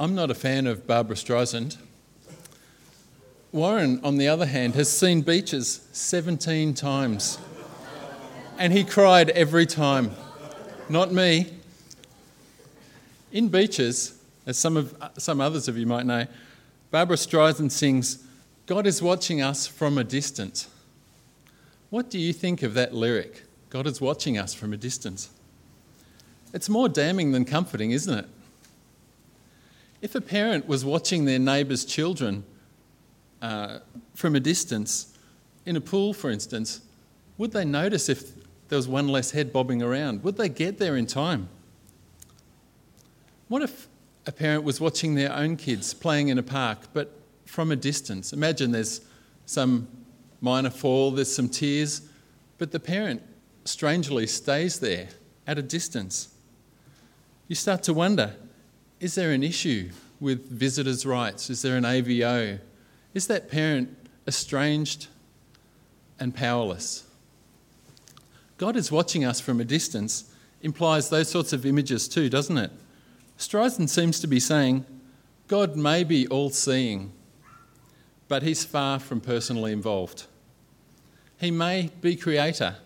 I'm not a fan of Barbra Streisand. Warren, on the other hand, has seen Beaches 17 times. And he cried every time. Not me. In Beaches, as some, of, some others of you might know, Barbra Streisand sings, God is watching us from a distance. What do you think of that lyric? God is watching us from a distance. It's more damning than comforting, isn't it? If a parent was watching their neighbour's children uh, from a distance, in a pool for instance, would they notice if there was one less head bobbing around? Would they get there in time? What if a parent was watching their own kids playing in a park, but from a distance? Imagine there's some minor fall, there's some tears, but the parent strangely stays there at a distance. You start to wonder is there an issue with visitors' rights? Is there an AVO? Is that parent estranged and powerless? God is watching us from a distance implies those sorts of images too, doesn't it? Streisand seems to be saying God may be all seeing, but he's far from personally involved. He may be creator,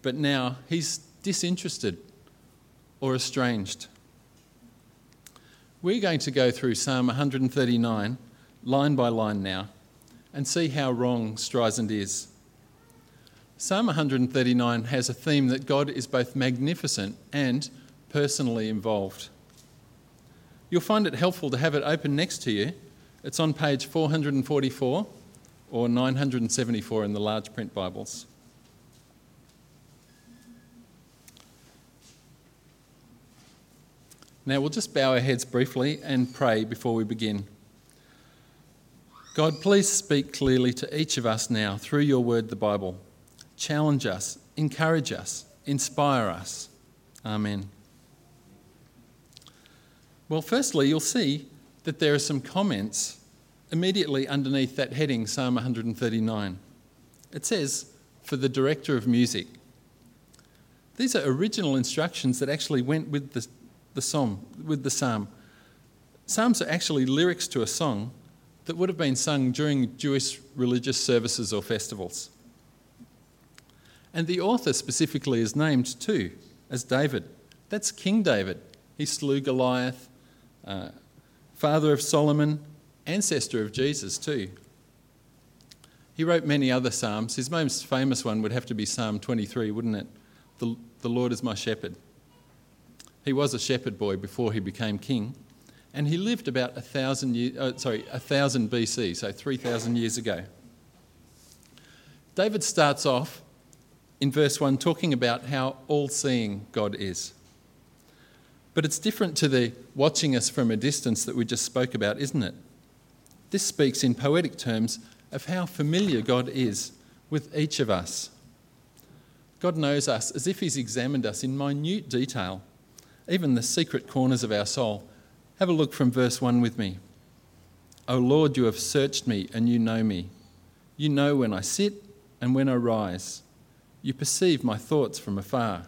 but now he's disinterested or estranged. We're going to go through Psalm 139 line by line now and see how wrong Streisand is. Psalm 139 has a theme that God is both magnificent and personally involved. You'll find it helpful to have it open next to you. It's on page 444 or 974 in the large print Bibles. Now we'll just bow our heads briefly and pray before we begin. God, please speak clearly to each of us now through your word, the Bible. Challenge us, encourage us, inspire us. Amen. Well, firstly, you'll see that there are some comments immediately underneath that heading, Psalm 139. It says, for the director of music. These are original instructions that actually went with the, the psalm, with the psalm. Psalms are actually lyrics to a song that would have been sung during Jewish religious services or festivals. And the author specifically is named too as David. That's King David. He slew Goliath, uh, father of Solomon, ancestor of Jesus, too. He wrote many other Psalms. His most famous one would have to be Psalm 23, wouldn't it? The, the Lord is my shepherd. He was a shepherd boy before he became king, and he lived about a thousand years, oh, uh, sorry, a thousand BC, so 3,000 years ago. David starts off in verse 1 talking about how all seeing God is. But it's different to the watching us from a distance that we just spoke about, isn't it? This speaks in poetic terms of how familiar God is with each of us. God knows us as if He's examined us in minute detail, even the secret corners of our soul. Have a look from verse 1 with me. O Lord, you have searched me and you know me. You know when I sit and when I rise. You perceive my thoughts from afar.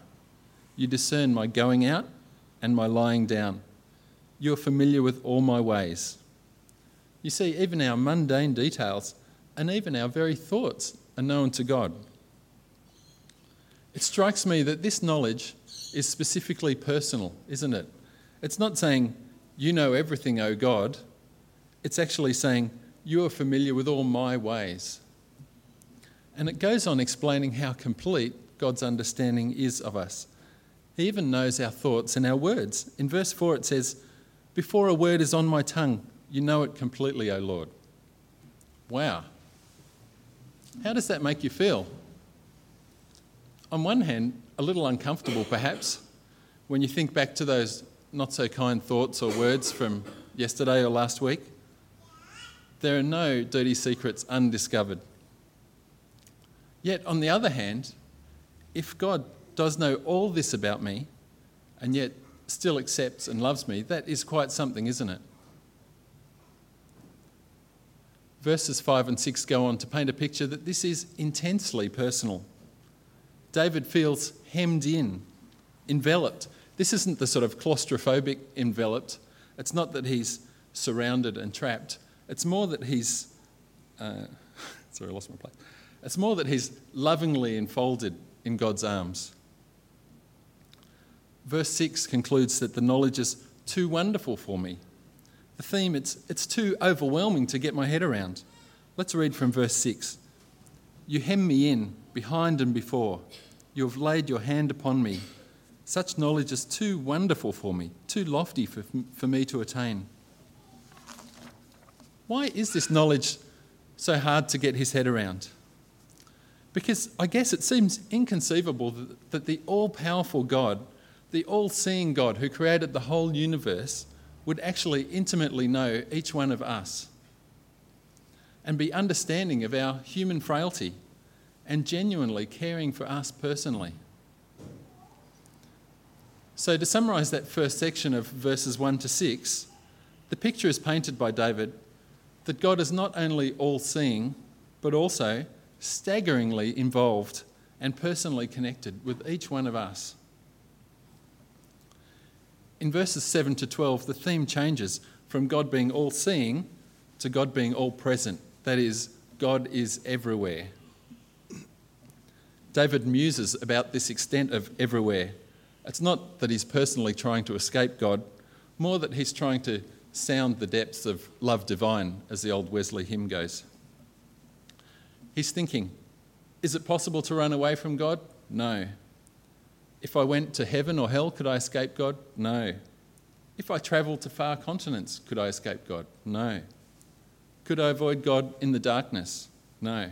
You discern my going out and my lying down. You are familiar with all my ways. You see, even our mundane details and even our very thoughts are known to God. It strikes me that this knowledge is specifically personal, isn't it? It's not saying, You know everything, O God. It's actually saying, You are familiar with all my ways. And it goes on explaining how complete God's understanding is of us. He even knows our thoughts and our words. In verse 4, it says, Before a word is on my tongue, you know it completely, O Lord. Wow. How does that make you feel? On one hand, a little uncomfortable perhaps, when you think back to those not so kind thoughts or words from yesterday or last week. There are no dirty secrets undiscovered. Yet, on the other hand, if God does know all this about me and yet still accepts and loves me, that is quite something, isn't it? Verses 5 and 6 go on to paint a picture that this is intensely personal. David feels hemmed in, enveloped. This isn't the sort of claustrophobic enveloped. It's not that he's surrounded and trapped. It's more that he's, uh, sorry, I lost my place. It's more that he's lovingly enfolded in God's arms. Verse 6 concludes that the knowledge is too wonderful for me. The theme, it's, it's too overwhelming to get my head around. Let's read from verse 6. You hem me in, behind and before. You have laid your hand upon me. Such knowledge is too wonderful for me, too lofty for, for me to attain. Why is this knowledge so hard to get his head around? Because I guess it seems inconceivable that, that the all powerful God, the all seeing God who created the whole universe, would actually intimately know each one of us and be understanding of our human frailty and genuinely caring for us personally. So, to summarise that first section of verses 1 to 6, the picture is painted by David that God is not only all seeing, but also staggeringly involved and personally connected with each one of us. In verses 7 to 12, the theme changes from God being all seeing to God being all present. That is, God is everywhere. David muses about this extent of everywhere. It's not that he's personally trying to escape God, more that he's trying to sound the depths of love divine, as the old Wesley hymn goes. He's thinking, is it possible to run away from God? No. If I went to heaven or hell, could I escape God? No. If I travelled to far continents, could I escape God? No. Could I avoid God in the darkness? No.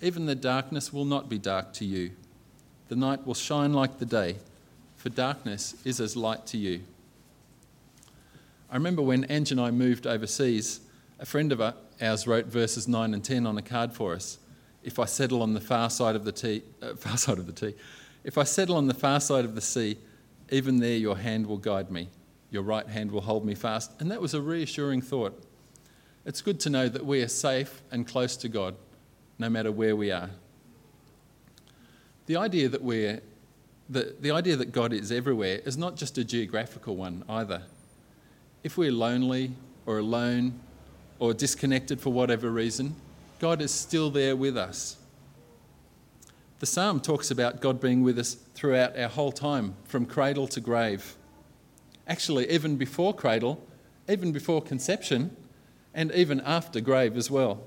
even the darkness will not be dark to you. The night will shine like the day, for darkness is as light to you. I remember when Ange and I moved overseas, a friend of ours wrote verses 9 and 10 on a card for us. If I settle on the far side of the tea, uh, far side of the tea, if I settle on the far side of the sea, even there your hand will guide me, your right hand will hold me fast. And that was a reassuring thought. It's good to know that we are safe and close to God, no matter where we are. The idea that we're the, the idea that God is everywhere is not just a geographical one either. If we're lonely or alone or disconnected for whatever reason, God is still there with us. The psalm talks about God being with us throughout our whole time, from cradle to grave. Actually, even before cradle, even before conception, and even after grave as well.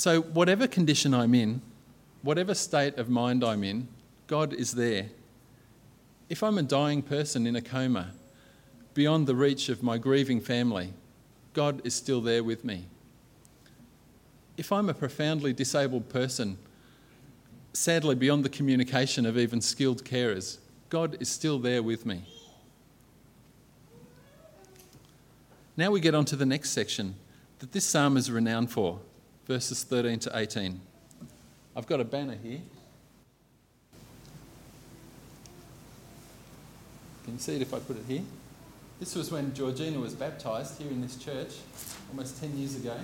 So, whatever condition I'm in, whatever state of mind I'm in, God is there. If I'm a dying person in a coma, beyond the reach of my grieving family, God is still there with me. If I'm a profoundly disabled person, sadly beyond the communication of even skilled carers, God is still there with me. Now we get on to the next section that this psalm is renowned for, verses 13 to 18. I've got a banner here. Can you see it if I put it here? This was when Georgina was baptised here in this church almost 10 years ago.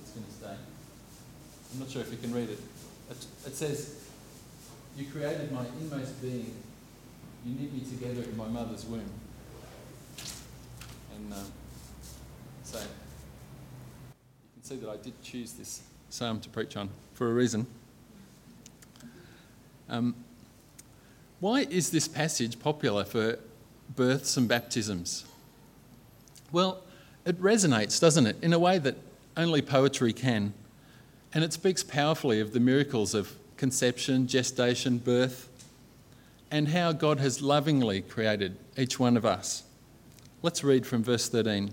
It's going to stay. I'm not sure if you can read it. It says, You created my inmost being. You knit me together in my mother's womb. And um, so see that I did choose this psalm to preach on for a reason. Um, why is this passage popular for births and baptisms? Well, it resonates, doesn't it, in a way that only poetry can. And it speaks powerfully of the miracles of conception, gestation, birth, and how God has lovingly created each one of us. Let's read from verse 13.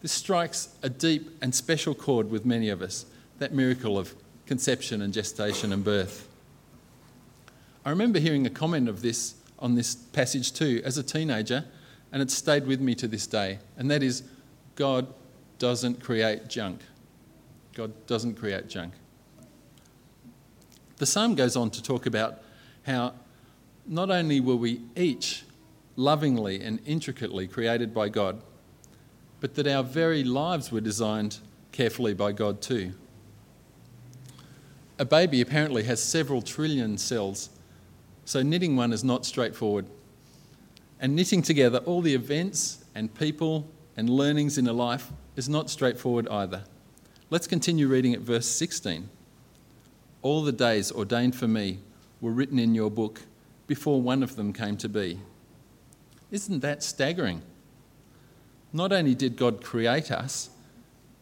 This strikes a deep and special chord with many of us that miracle of conception and gestation and birth. I remember hearing a comment of this on this passage too as a teenager, and it's stayed with me to this day, and that is God doesn't create junk. God doesn't create junk. The psalm goes on to talk about how not only were we each lovingly and intricately created by God, but that our very lives were designed carefully by God too. A baby apparently has several trillion cells, so knitting one is not straightforward. And knitting together all the events and people and learnings in a life is not straightforward either. Let's continue reading at verse 16. All the days ordained for me were written in your book before one of them came to be. Isn't that staggering? Not only did God create us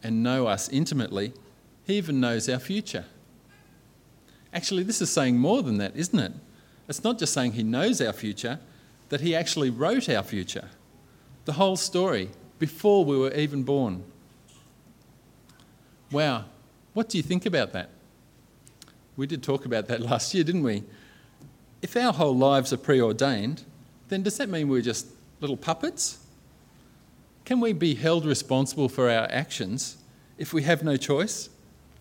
and know us intimately, He even knows our future. Actually, this is saying more than that, isn't it? It's not just saying He knows our future, that He actually wrote our future. The whole story before we were even born. Wow, what do you think about that? We did talk about that last year, didn't we? If our whole lives are preordained, then does that mean we're just little puppets? Can we be held responsible for our actions if we have no choice?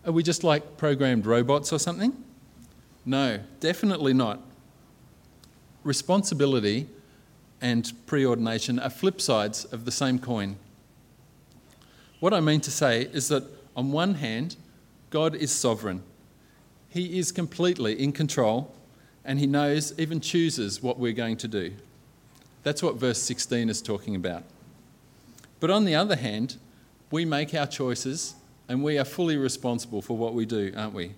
Are we just like programmed robots or something? No, definitely not. Responsibility and preordination are flip sides of the same coin. What I mean to say is that on one hand, God is sovereign. He is completely in control and he knows, even chooses what we're going to do. That's what verse 16 is talking about. But on the other hand, we make our choices and we are fully responsible for what we do, aren't we?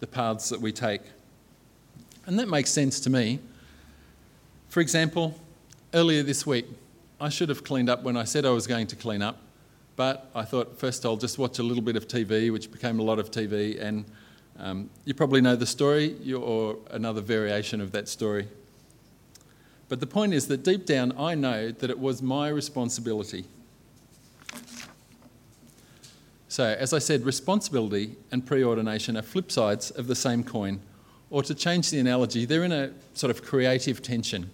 The paths that we take. And that makes sense to me for example, earlier this week, I should have cleaned up when I said I was going to clean up, but I thought first I'll just watch a little bit of TV, which became a lot of TV, and um, you probably know the story or another variation of that story. But the point is that deep down, I know that it was my responsibility. So, as I said, responsibility and preordination are flip sides of the same coin. Or to change the analogy, they're in a sort of creative tension.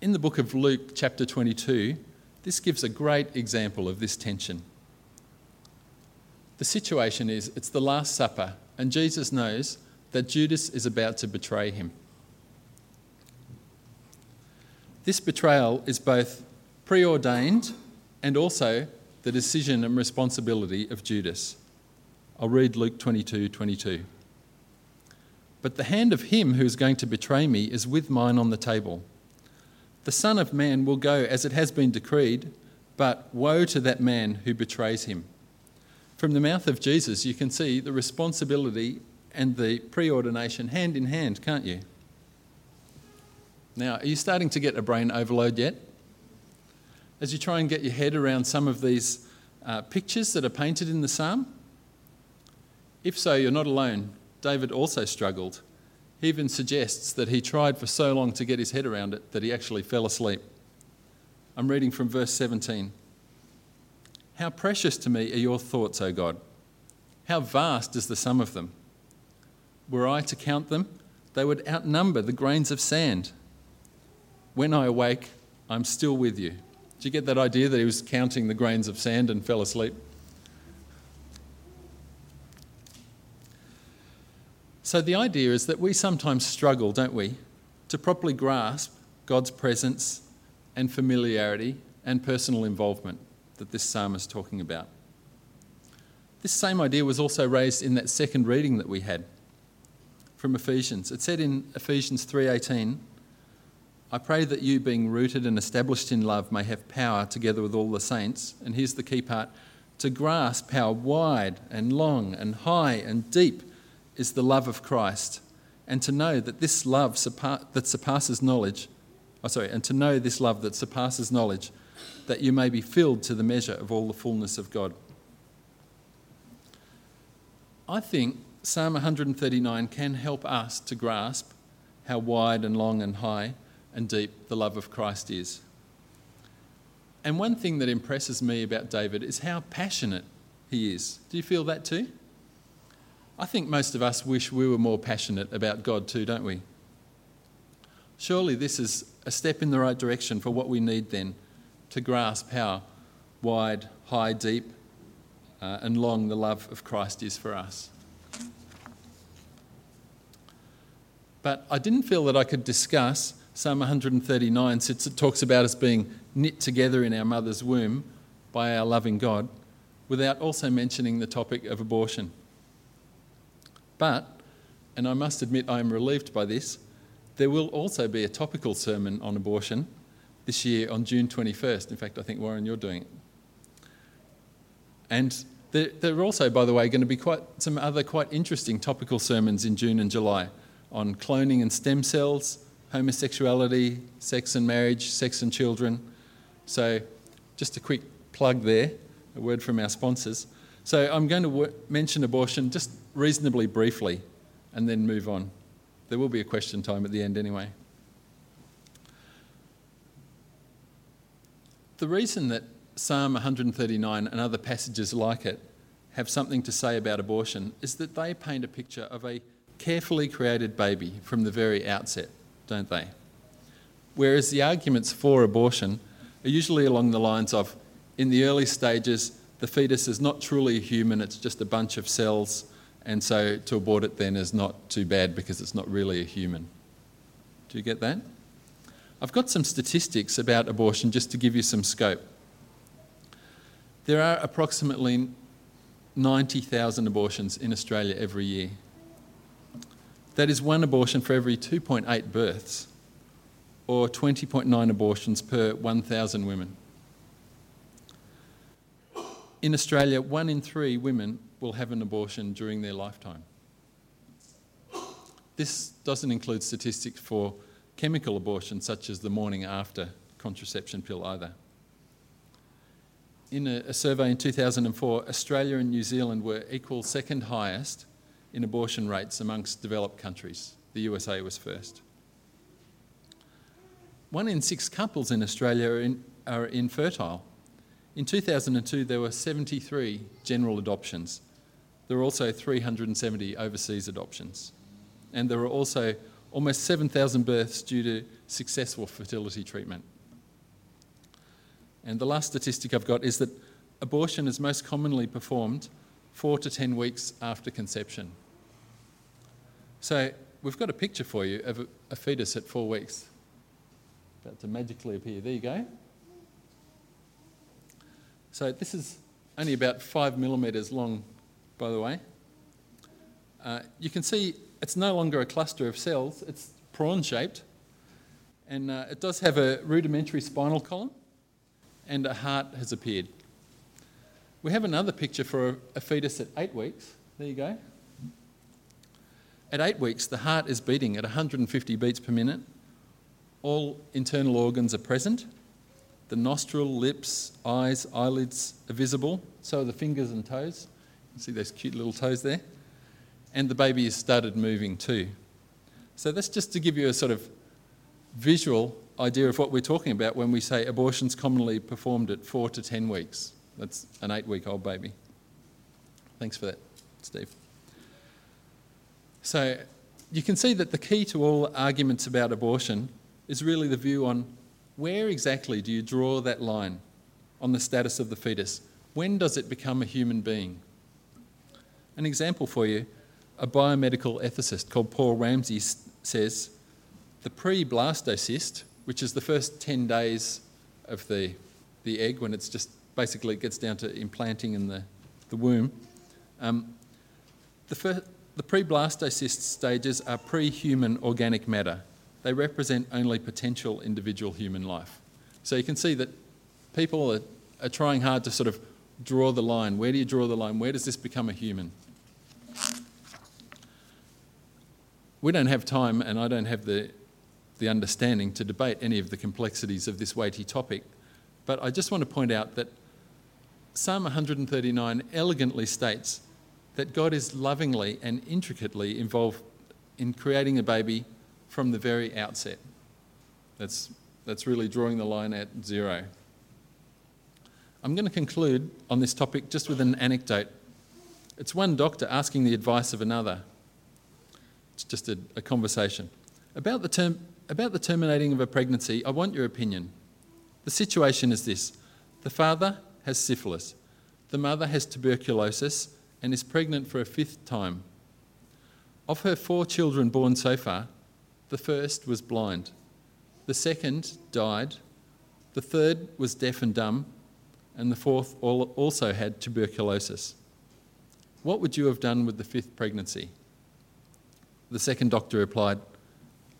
In the book of Luke, chapter 22, this gives a great example of this tension. The situation is it's the Last Supper, and Jesus knows that Judas is about to betray him. This betrayal is both preordained and also the decision and responsibility of Judas. I'll read Luke 22 22. But the hand of him who is going to betray me is with mine on the table. The Son of Man will go as it has been decreed, but woe to that man who betrays him. From the mouth of Jesus, you can see the responsibility and the preordination hand in hand, can't you? Now, are you starting to get a brain overload yet? As you try and get your head around some of these uh, pictures that are painted in the psalm? If so, you're not alone. David also struggled. He even suggests that he tried for so long to get his head around it that he actually fell asleep. I'm reading from verse 17. How precious to me are your thoughts, O God! How vast is the sum of them! Were I to count them, they would outnumber the grains of sand. When I awake, I'm still with you. Did you get that idea that he was counting the grains of sand and fell asleep? So the idea is that we sometimes struggle, don't we, to properly grasp God's presence and familiarity and personal involvement that this psalm is talking about. This same idea was also raised in that second reading that we had from Ephesians. It said in Ephesians 3:18, "I pray that you being rooted and established in love may have power together with all the saints." And here's the key part, to grasp how wide and long and high and deep is the love of Christ, and to know that this love that surpasses knowledge oh, sorry, and to know this love that surpasses knowledge, that you may be filled to the measure of all the fullness of God. I think Psalm 139 can help us to grasp how wide and long and high and deep the love of Christ is. And one thing that impresses me about David is how passionate he is. Do you feel that too? I think most of us wish we were more passionate about God too, don't we? Surely this is a step in the right direction for what we need then to grasp how wide, high, deep, uh, and long the love of Christ is for us. But I didn't feel that I could discuss Psalm 139, since it talks about us being knit together in our mother's womb by our loving God, without also mentioning the topic of abortion. But, and I must admit I am relieved by this, there will also be a topical sermon on abortion this year on June 21st. In fact, I think, Warren, you're doing it. And there, there are also, by the way, going to be quite some other quite interesting topical sermons in June and July on cloning and stem cells, homosexuality, sex and marriage, sex and children. So, just a quick plug there, a word from our sponsors. So, I'm going to w- mention abortion just reasonably briefly and then move on. There will be a question time at the end anyway. The reason that Psalm 139 and other passages like it have something to say about abortion is that they paint a picture of a carefully created baby from the very outset, don't they? Whereas the arguments for abortion are usually along the lines of in the early stages, the fetus is not truly human, it's just a bunch of cells, and so to abort it then is not too bad because it's not really a human. Do you get that? I've got some statistics about abortion just to give you some scope. There are approximately 90,000 abortions in Australia every year. That is one abortion for every 2.8 births, or 20.9 abortions per 1,000 women. In Australia, one in three women will have an abortion during their lifetime. This doesn't include statistics for chemical abortion, such as the morning after contraception pill, either. In a, a survey in 2004, Australia and New Zealand were equal second highest in abortion rates amongst developed countries. The USA was first. One in six couples in Australia are, in, are infertile. In 2002, there were 73 general adoptions. There were also 370 overseas adoptions. And there were also almost 7,000 births due to successful fertility treatment. And the last statistic I've got is that abortion is most commonly performed four to 10 weeks after conception. So we've got a picture for you of a, a fetus at four weeks. About to magically appear. There you go. So this is only about five millimetres long, by the way. Uh, you can see it's no longer a cluster of cells, it's prawn shaped. And uh, it does have a rudimentary spinal column, and a heart has appeared. We have another picture for a, a fetus at eight weeks. There you go. At eight weeks, the heart is beating at 150 beats per minute. All internal organs are present. The nostril, lips, eyes, eyelids are visible. So are the fingers and toes. You can see those cute little toes there? And the baby has started moving too. So that's just to give you a sort of visual idea of what we're talking about when we say abortion's commonly performed at four to ten weeks. That's an eight week old baby. Thanks for that, Steve. So you can see that the key to all arguments about abortion is really the view on where exactly do you draw that line on the status of the fetus? When does it become a human being? An example for you a biomedical ethicist called Paul Ramsey says the pre blastocyst, which is the first 10 days of the, the egg when it's just basically it gets down to implanting in the, the womb, um, the, first, the pre-blastocyst stages are pre-human organic matter. They represent only potential individual human life. So you can see that people are, are trying hard to sort of draw the line. Where do you draw the line? Where does this become a human? We don't have time, and I don't have the the understanding to debate any of the complexities of this weighty topic, but I just want to point out that Psalm 139 elegantly states that God is lovingly and intricately involved in creating a baby from the very outset. That's, that's really drawing the line at zero. I'm going to conclude on this topic just with an anecdote. It's one doctor asking the advice of another. It's just a, a conversation. About the, term, about the terminating of a pregnancy, I want your opinion. The situation is this the father has syphilis, the mother has tuberculosis and is pregnant for a fifth time. Of her four children born so far, the first was blind, the second died, the third was deaf and dumb, and the fourth also had tuberculosis. What would you have done with the fifth pregnancy? The second doctor replied,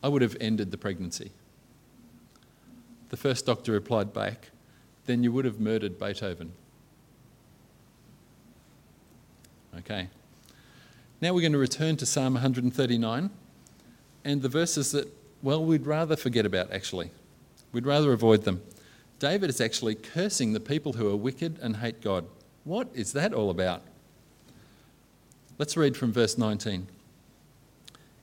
I would have ended the pregnancy. The first doctor replied back, Then you would have murdered Beethoven. Okay. Now we're going to return to Psalm 139 and the verses that, well, we'd rather forget about actually. We'd rather avoid them. David is actually cursing the people who are wicked and hate God. What is that all about? Let's read from verse 19.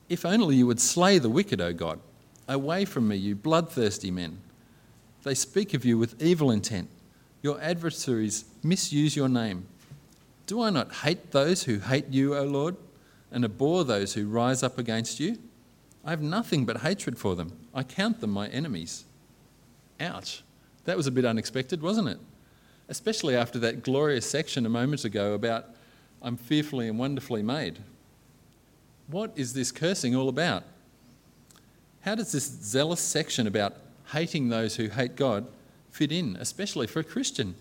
If only you would slay the wicked, O God. Away from me, you bloodthirsty men. They speak of you with evil intent. Your adversaries misuse your name. Do I not hate those who hate you, O Lord, and abhor those who rise up against you? I have nothing but hatred for them. I count them my enemies. Ouch. That was a bit unexpected, wasn't it? Especially after that glorious section a moment ago about I'm fearfully and wonderfully made. What is this cursing all about? How does this zealous section about hating those who hate God fit in, especially for a Christian?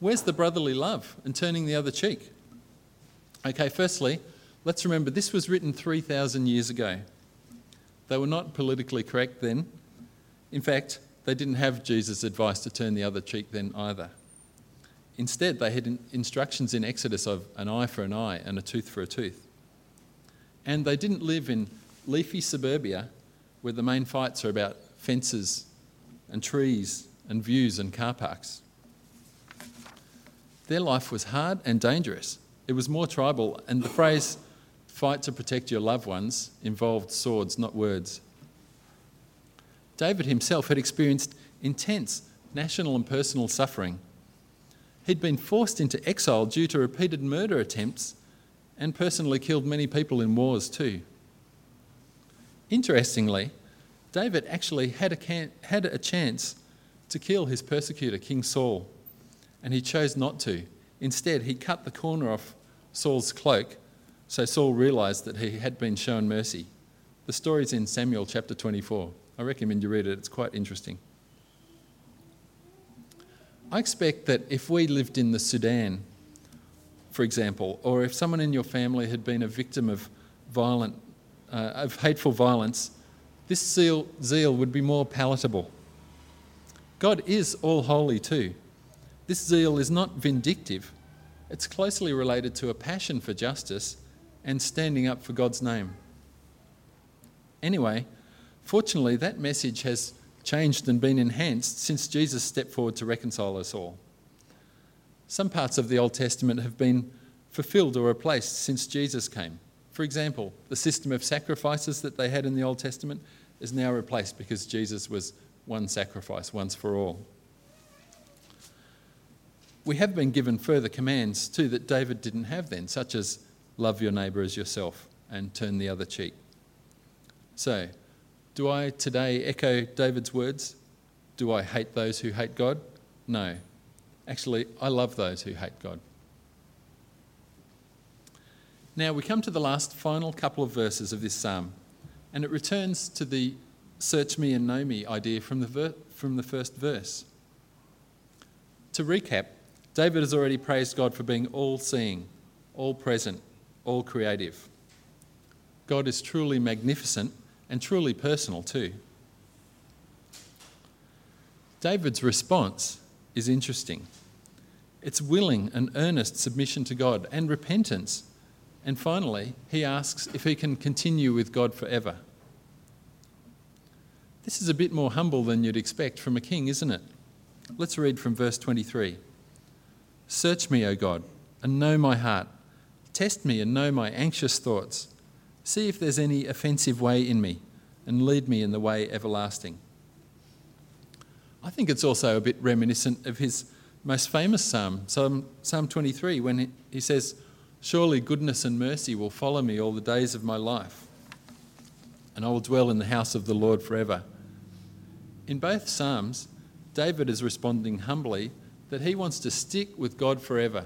Where's the brotherly love and turning the other cheek? Okay, firstly, let's remember this was written 3,000 years ago. They were not politically correct then. In fact, they didn't have Jesus' advice to turn the other cheek then either. Instead, they had instructions in Exodus of an eye for an eye and a tooth for a tooth. And they didn't live in leafy suburbia where the main fights are about fences and trees and views and car parks. Their life was hard and dangerous. It was more tribal, and the phrase, fight to protect your loved ones, involved swords, not words. David himself had experienced intense national and personal suffering. He'd been forced into exile due to repeated murder attempts and personally killed many people in wars too. Interestingly, David actually had a, can- had a chance to kill his persecutor, King Saul, and he chose not to. Instead, he cut the corner off Saul's cloak so Saul realised that he had been shown mercy. The story's in Samuel chapter 24. I recommend you read it, it's quite interesting. I expect that if we lived in the Sudan, for example, or if someone in your family had been a victim of violent, uh, of hateful violence, this zeal, zeal would be more palatable. God is all holy too. This zeal is not vindictive, it's closely related to a passion for justice and standing up for God's name. Anyway, Fortunately, that message has changed and been enhanced since Jesus stepped forward to reconcile us all. Some parts of the Old Testament have been fulfilled or replaced since Jesus came. For example, the system of sacrifices that they had in the Old Testament is now replaced because Jesus was one sacrifice once for all. We have been given further commands too that David didn't have then, such as love your neighbour as yourself and turn the other cheek. So, do I today echo David's words? Do I hate those who hate God? No. Actually, I love those who hate God. Now we come to the last final couple of verses of this psalm, and it returns to the search me and know me idea from the, ver- from the first verse. To recap, David has already praised God for being all seeing, all present, all creative. God is truly magnificent and truly personal too. David's response is interesting. It's willing and earnest submission to God and repentance. And finally, he asks if he can continue with God forever. This is a bit more humble than you'd expect from a king, isn't it? Let's read from verse 23. Search me, O God, and know my heart. Test me and know my anxious thoughts. See if there's any offensive way in me, and lead me in the way everlasting. I think it's also a bit reminiscent of his most famous psalm, Psalm, psalm 23, when he says, Surely goodness and mercy will follow me all the days of my life, and I will dwell in the house of the Lord forever. In both Psalms, David is responding humbly that he wants to stick with God forever.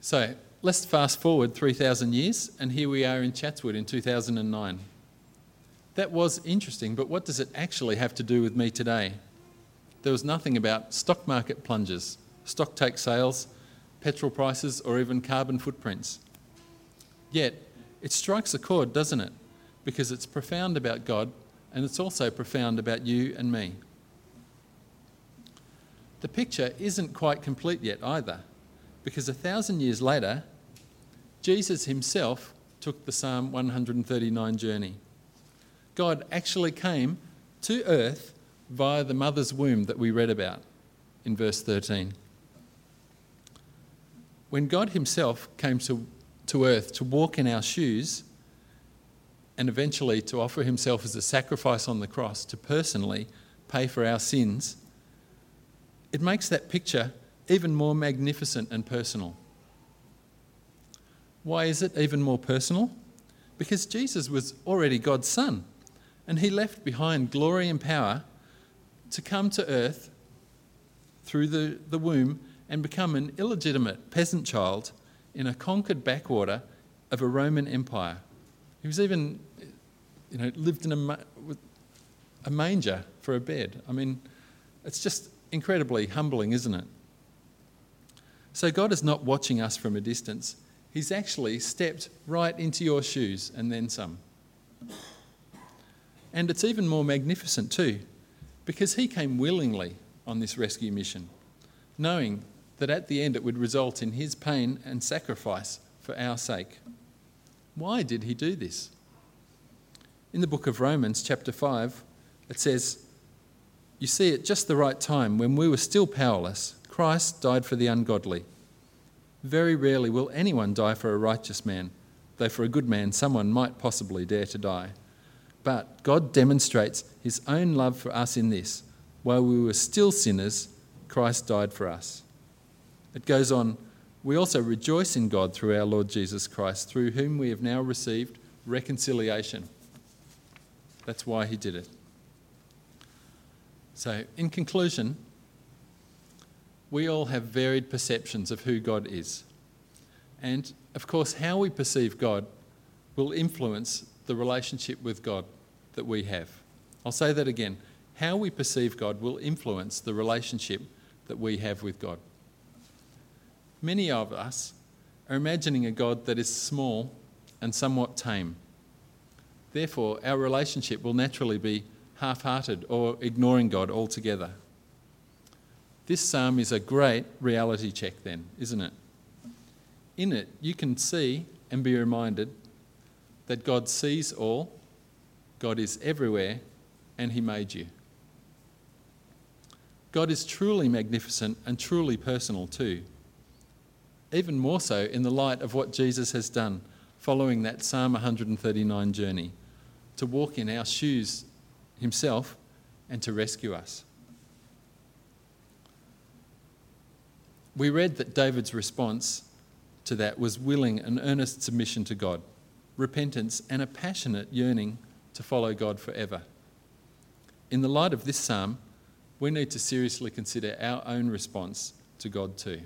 So let's fast forward 3,000 years, and here we are in Chatswood in 2009. That was interesting, but what does it actually have to do with me today? There was nothing about stock market plunges, stock take sales, petrol prices, or even carbon footprints. Yet, it strikes a chord, doesn't it? Because it's profound about God and it's also profound about you and me. The picture isn't quite complete yet either, because a thousand years later, Jesus himself took the Psalm 139 journey. God actually came to earth via the mother's womb that we read about in verse 13. When God Himself came to, to earth to walk in our shoes and eventually to offer Himself as a sacrifice on the cross to personally pay for our sins, it makes that picture even more magnificent and personal. Why is it even more personal? Because Jesus was already God's Son, and He left behind glory and power to come to earth through the, the womb and become an illegitimate peasant child in a conquered backwater of a Roman Empire. He was even, you know, lived in a, a manger for a bed. I mean, it's just incredibly humbling, isn't it? So God is not watching us from a distance. He's actually stepped right into your shoes and then some. And it's even more magnificent too because he came willingly on this rescue mission, knowing that at the end it would result in his pain and sacrifice for our sake. Why did he do this? In the book of Romans, chapter 5, it says, You see, at just the right time, when we were still powerless, Christ died for the ungodly. Very rarely will anyone die for a righteous man, though for a good man, someone might possibly dare to die. But God demonstrates his own love for us in this while we were still sinners, Christ died for us. It goes on, we also rejoice in God through our Lord Jesus Christ, through whom we have now received reconciliation. That's why he did it. So, in conclusion, we all have varied perceptions of who God is. And of course, how we perceive God will influence the relationship with God that we have. I'll say that again. How we perceive God will influence the relationship that we have with God. Many of us are imagining a God that is small and somewhat tame. Therefore, our relationship will naturally be half hearted or ignoring God altogether. This psalm is a great reality check, then, isn't it? In it, you can see and be reminded that God sees all, God is everywhere, and He made you. God is truly magnificent and truly personal too. Even more so in the light of what Jesus has done following that Psalm 139 journey to walk in our shoes himself and to rescue us. We read that David's response to that was willing and earnest submission to God repentance, and a passionate yearning to follow God forever. In the light of this psalm, we need to seriously consider our own response to God too.